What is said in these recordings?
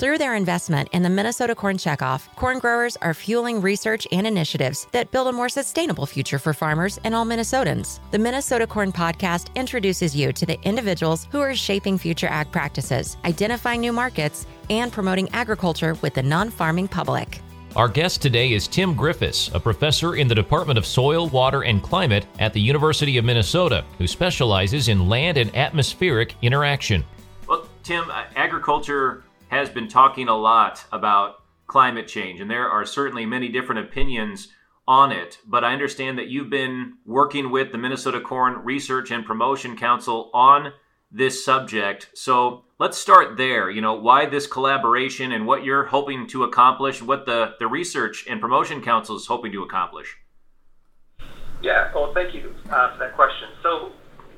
Through their investment in the Minnesota Corn Checkoff, corn growers are fueling research and initiatives that build a more sustainable future for farmers and all Minnesotans. The Minnesota Corn Podcast introduces you to the individuals who are shaping future ag practices, identifying new markets, and promoting agriculture with the non farming public. Our guest today is Tim Griffis, a professor in the Department of Soil, Water, and Climate at the University of Minnesota, who specializes in land and atmospheric interaction. Well, Tim, agriculture has been talking a lot about climate change, and there are certainly many different opinions on it. But I understand that you've been working with the Minnesota Corn Research and Promotion Council on this subject. So let's start there. You know, why this collaboration and what you're hoping to accomplish, what the, the Research and Promotion Council is hoping to accomplish. Yeah, well, thank you uh, for that question. So,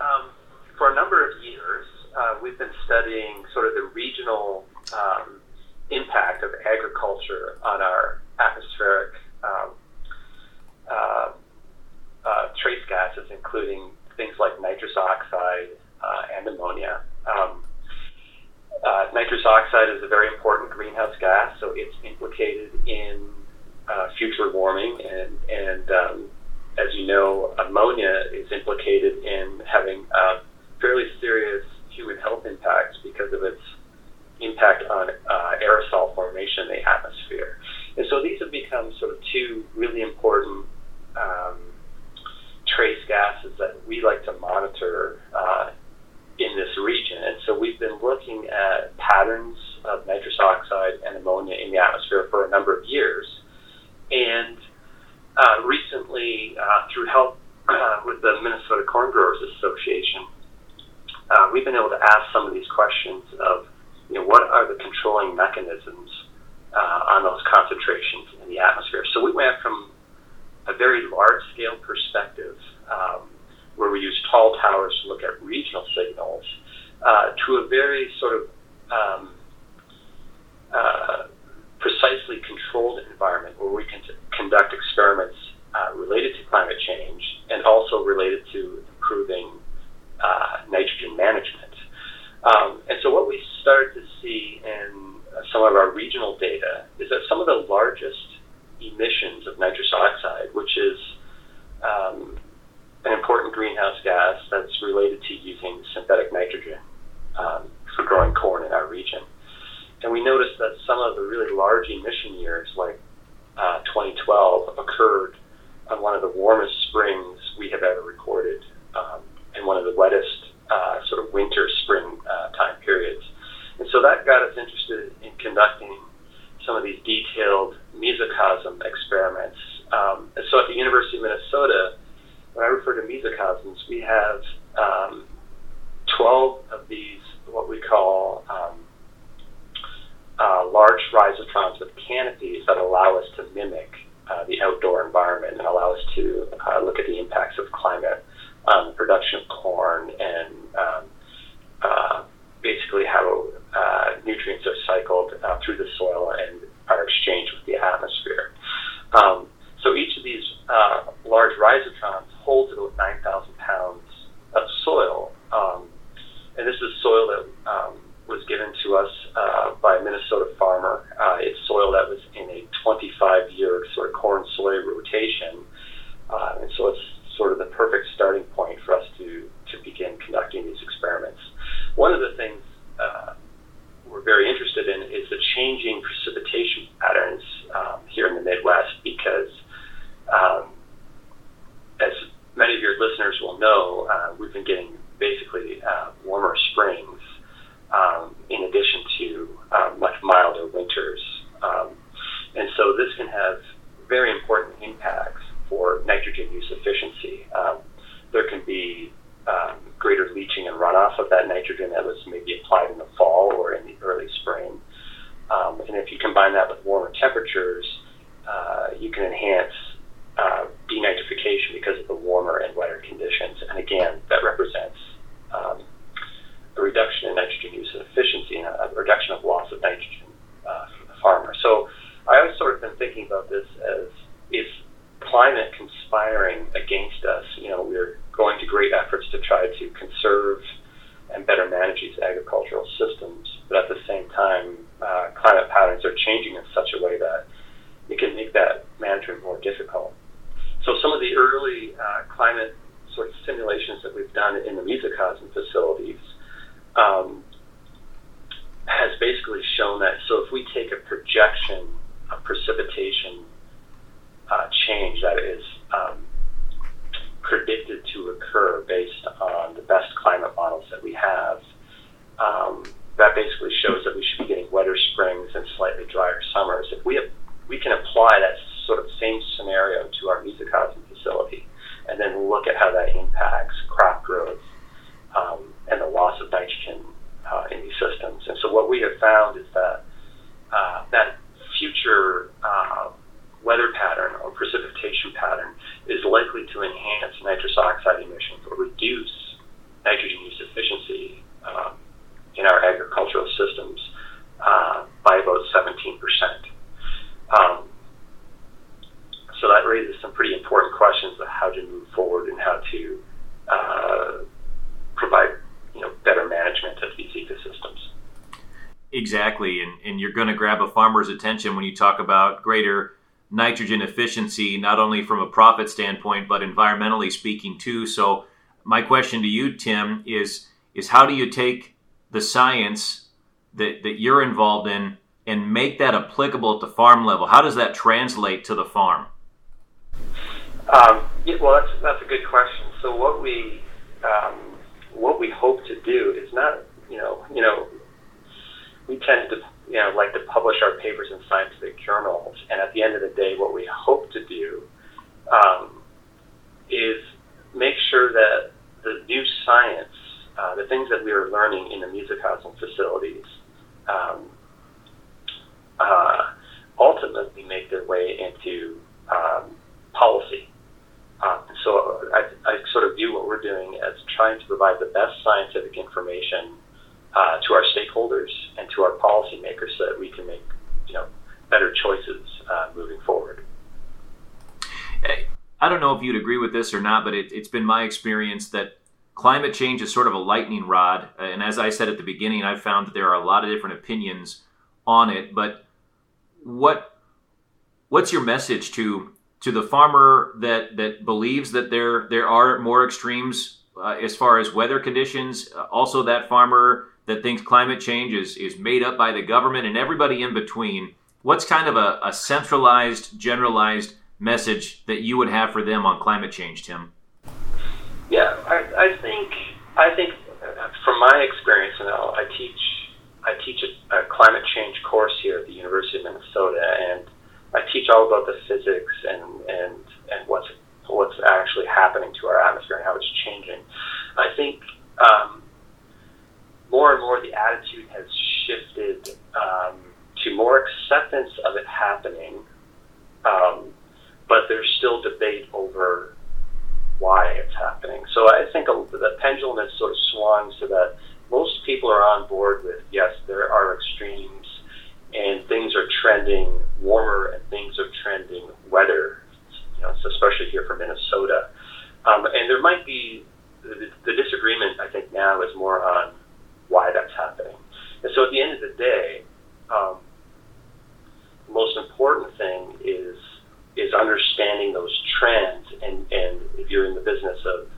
um, for a number of years, uh, we've been studying sort of the regional of agriculture on our atmospheric um, uh, uh, trace gases, including things like nitrous oxide uh, and ammonia. Um, uh, nitrous oxide is a very important greenhouse gas, so it's implicated in uh, future warming, and, and um, as you know, ammonia is implicated in having uh, fairly serious human health impacts because of its impact on uh, aerosol formation in the atmosphere. And so these have become sort of two really important um, trace gases that we like to monitor uh, in this region. And so we've been looking at patterns of nitrous oxide and ammonia in the atmosphere for a number of years. And uh, uh, through help uh, with the Minnesota Corn Growers Association, uh, we've been able to ask some of these questions of you know, what are the controlling mechanisms uh, on those concentrations in the atmosphere? So we went from a very large scale perspective, um, where we use tall towers to look at regional signals, uh, to a very sort of um, uh, precisely controlled environment where we can t- conduct experiments uh, related to climate change and also related to improving uh, nitrogen management. Um, and so what we started to see in some of our regional data is that some of the largest emissions of nitrous oxide, which is um, an important greenhouse gas that's related to using synthetic nitrogen um, for growing corn in our region. And we noticed that some of the really large emission years, like uh, 2012, occurred on one of the warmest springs we have ever recorded um, and one of the wettest uh, sort of winter spring uh, time periods. And so that got us interested in conducting some of these detailed mesocosm experiments. Um, so at the University of Minnesota, when I refer to mesocosms, we have um, 12 of these, what we call um, uh, large rhizotrons with canopies that allow us to mimic uh, the outdoor environment and allow us to uh, look at the impacts of climate on the production of corn and um, uh, basically how uh, nutrients are cycled uh, through the soil and are exchanged with the atmosphere. Um, so each of these uh, large rhizotrons holds about 9,000 pounds of soil. Um, and this is soil that um, was given to us uh, by a Minnesota farmer. Uh, it's soil that was in a 25 year sort of corn soy rotation. Uh, and so it's sort of the perfect starting point for us to, to begin conducting these experiments. One of the things uh, we're very interested in is the changing precipitation patterns um, here in the Midwest because, um, as many of your listeners will know, uh, we've been getting basically uh, warmer springs um, in addition to uh, much milder winters. Um, and so this can have very important impacts for nitrogen use efficiency. Um, there can be um, greater leaching and runoff of that was maybe applied in the fall or in the early spring. Um, and if you combine that with warmer temperatures, uh, you can enhance uh, denitrification because of the warmer and wetter conditions. And again, that represents um, a reduction in nitrogen use and efficiency and a, reduction of loss of nitrogen uh, for the farmer. So I always sort of been thinking about this as if climate conspiring against us. You know, we're going to great efforts to try to conserve and better manage these agricultural systems, but at the same time, uh, climate are changing in such a way that it can make that management more difficult. So some of the early uh, climate sort of simulations that we've done in the mesocosm facilities um, has basically shown that. So if we take a projection of precipitation uh, change that is um, predicted to occur based on the best climate models that we have, um, that basically shows that we should be getting wetter springs and slightly drier summers. If we have, we can apply that sort of same scenario to our mesocosm facility, and then look at how that impacts crop growth um, and the loss of nitrogen uh, in these systems. And so what we have found is that uh, that future uh, weather pattern or precipitation pattern is likely to enhance nitrous oxide emissions or reduce nitrogen use efficiency um, in our agricultural systems uh, by about 17%. Um, so that raises some pretty important to move forward and how to uh, provide you know better management of these ecosystems. Exactly, and, and you're going to grab a farmer's attention when you talk about greater nitrogen efficiency, not only from a profit standpoint, but environmentally speaking too. So, my question to you, Tim, is is how do you take the science that, that you're involved in and make that applicable at the farm level? How does that translate to the farm? Um, yeah, well, that's that's a good question. So what we um, what we hope to do is not, you know, you know, we tend to, you know, like to publish our papers in scientific journals, and at the end of the day, what we hope to do um, is make sure that the new science, uh, the things that we are learning in the mesocosm facilities, um, uh, ultimately make their way into um, policy. Um, so I, I, sort of view what we're doing as trying to provide the best scientific information uh, to our stakeholders and to our policymakers so that we can make you know better choices uh, moving forward. I don't know if you'd agree with this or not, but it, it's been my experience that climate change is sort of a lightning rod. And as I said at the beginning, I've found that there are a lot of different opinions on it. But what what's your message to to the farmer that that believes that there there are more extremes uh, as far as weather conditions. Uh, also, that farmer that thinks climate change is is made up by the government and everybody in between. What's kind of a, a centralized, generalized message that you would have for them on climate change, Tim? Yeah, I, I think I think uh, from my experience, know, I teach I teach a, a climate change course here at the University of Minnesota, and I teach all about the physics and, and, and what's actually happening to our atmosphere and how it's changing. I think um, more and more the attitude has shifted um, to more acceptance of it happening, um, but there's still debate over why it's happening. So I think the pendulum has sort of swung so that most people are on board with yes, there are extremes and things are trending warmer and things are trending wetter, you know, especially here for Minnesota. Um, and there might be the, the disagreement, I think, now is more on why that's happening. And so at the end of the day, um, the most important thing is is understanding those trends. And, and if you're in the business of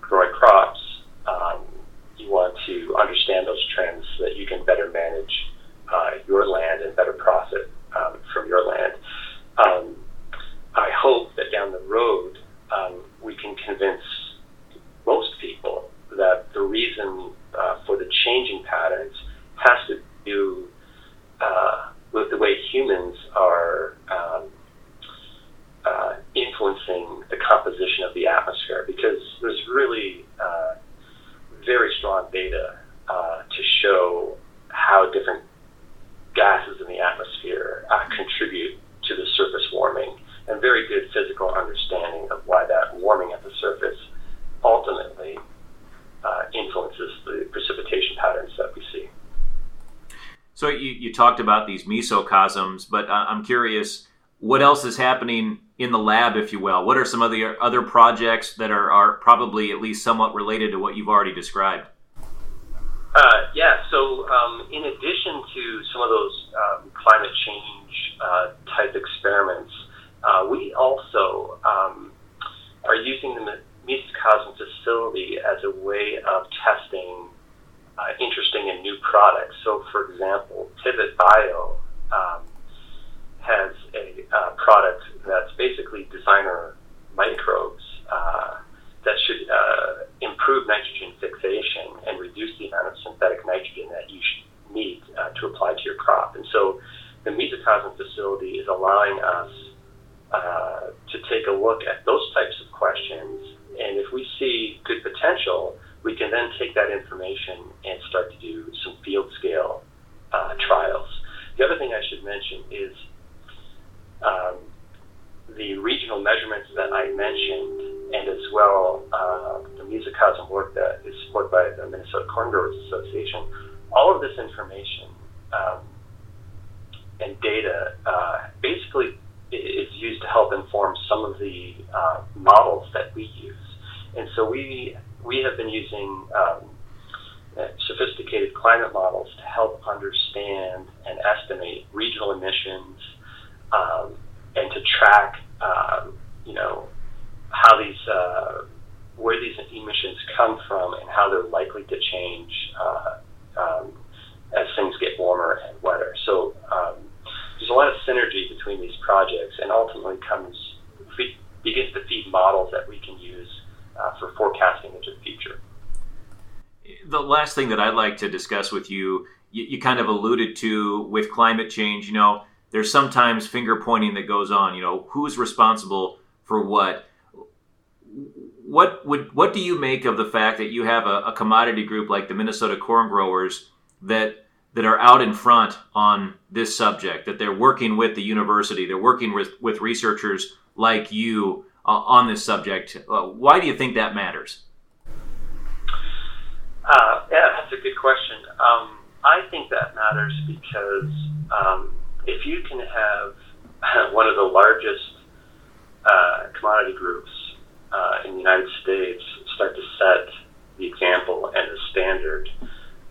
growing crops, um, you want to understand those trends so that you can better manage uh, your land and better profit um, from your land. Um, I hope that down the road um, we can convince most people that the reason uh, for the changing patterns has to do uh, with the way humans are um, uh, influencing the composition of the atmosphere because there's really uh, very strong data uh, to show how different gases in the atmosphere uh, contribute to the surface warming, and very good physical understanding of why that warming at the surface ultimately uh, influences the precipitation patterns that we see. So you, you talked about these mesocosms, but uh, I'm curious, what else is happening in the lab, if you will? What are some of the other projects that are, are probably at least somewhat related to what you've already described? Uh, yeah, so um, in addition to some of those um, climate change uh, type experiments, uh, we also um, are using the Mesocosm facility as a way of testing uh, interesting and new products. So, for example, Pivot Bio um, has a uh, product that's basically designer microbes uh, that should uh, improve nitrogen fixation and reduce the amount of synthetic nitrogen that you need uh, to apply to your crop. And so the Mesocosm facility is allowing us uh, to take a look at those types of questions. And if we see good potential, we can then take that information and start to do some field scale uh, trials. The other thing I should mention is um, the regional measurements that I mentioned, and as well uh, the Mesocosm work that is supported by the Minnesota Corn Growers Association, all of this information um, and data uh, basically is used to help inform some of the uh, models that we use. And so we we have been using um, sophisticated climate models to help understand and estimate regional emissions um, and to track, um, you know, how these, uh, where these emissions come from and how they're likely to change uh, um, as things get warmer and wetter. So um, there's a lot of synergy between these projects, and ultimately comes begins to feed models that we can use uh, for forecasting into the future. The last thing that I'd like to discuss with you, you, you kind of alluded to with climate change. You know, there's sometimes finger pointing that goes on. You know, who's responsible for what? What would what do you make of the fact that you have a, a commodity group like the Minnesota Corn Growers that that are out in front on this subject? That they're working with the university, they're working with with researchers like you uh, on this subject. Uh, why do you think that matters? Uh, yeah, that's a good question. Um, I think that matters because um, if you can have one of the largest uh, commodity groups uh, in the United States start to set the example and the standard,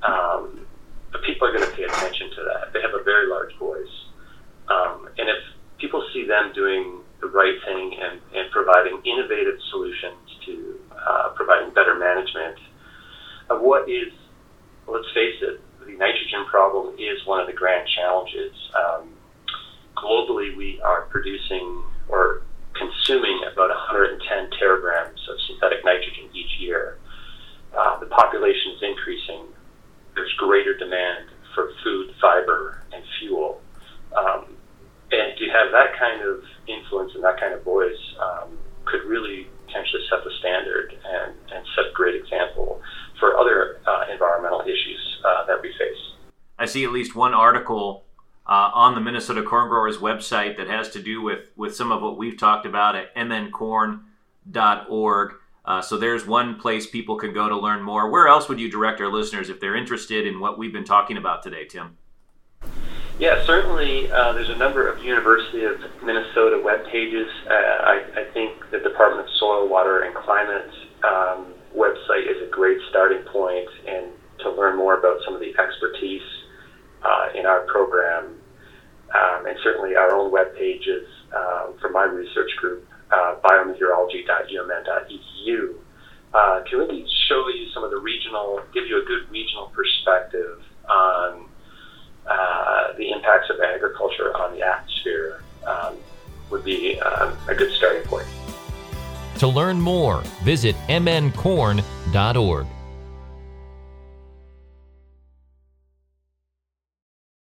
um, the people are going to pay attention to that. They have a very large voice. Um, and if people see them doing the right thing and, and providing innovative solutions to uh, providing better management of what is, let's face it, the nitrogen problem is one of the grand challenges. Um, globally, we are producing or consuming about 110 teragrams of synthetic nitrogen each year. Uh, the population is increasing. There's greater demand for food, fiber, and fuel. Um, and to have that kind of influence and that kind of voice um, could really potentially set the standard and, and set a great example for other uh, environmental issues uh, that we face. I see at least one article uh, on the Minnesota Corn Growers website that has to do with, with some of what we've talked about at mncorn.org. Uh, so there's one place people can go to learn more. Where else would you direct our listeners if they're interested in what we've been talking about today, Tim? Yeah, certainly. Uh, there's a number of University of Minnesota web pages. Uh, I, I, think the Department of Soil, Water, and Climate um, website is a great starting point, and to learn more about some of the expertise uh, in our program, um, and certainly our own web pages um, for my research group, uh, biometeorology.umn.edu, uh, can really show you some of the regional, give you a good regional perspective on the impacts of agriculture on the atmosphere um, would be um, a good starting point. To learn more, visit mncorn.org.